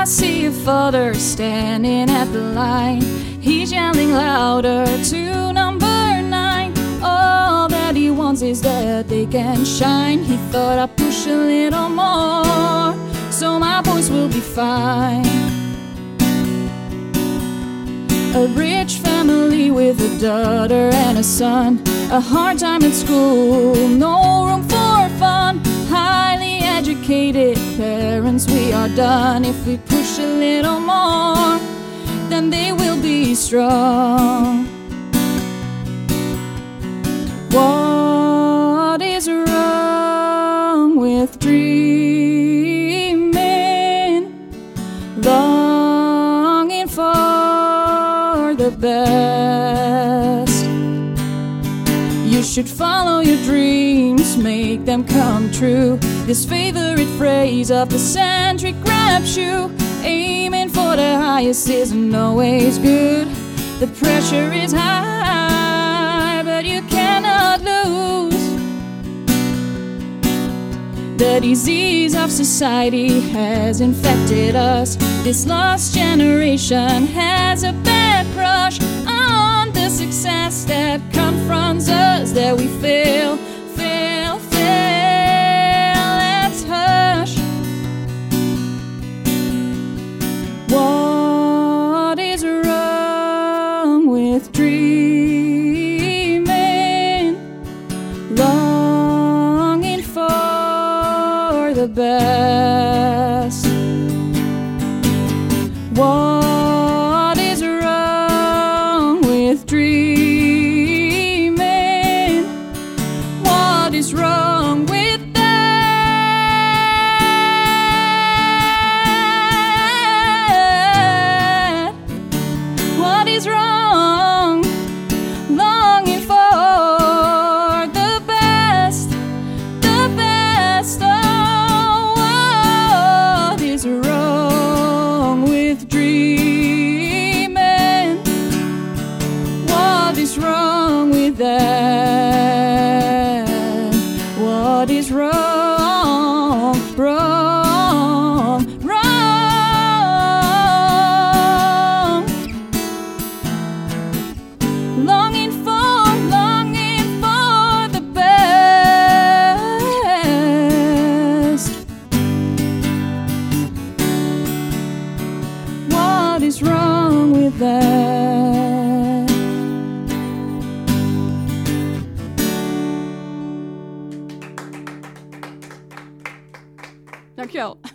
father standing at the line. He's yelling louder to number nine. All that he wants is that they can shine. He thought I'd push a little more, so my boys will be fine. A rich family with a daughter and a son. A hard time at school, no room for fun. Highly educated parents, we are done. If we push a little more, then they will be strong. What is wrong with dreaming? Longing for the best. You should follow your dreams, make them come true. This favorite phrase of the century grabs you. Aiming for the highest isn't always good. The pressure is high, but you cannot lose. The disease of society has infected us. This lost generation has a bad crush on the success That we fail, fail, fail. Let's hush. What is wrong with dreaming? Longing for the best. Is wrong? Longing for the best, the best. Oh, what is wrong with dreaming? What is wrong with that? What is wrong? Wrong, is wrong with that? Dankjewel.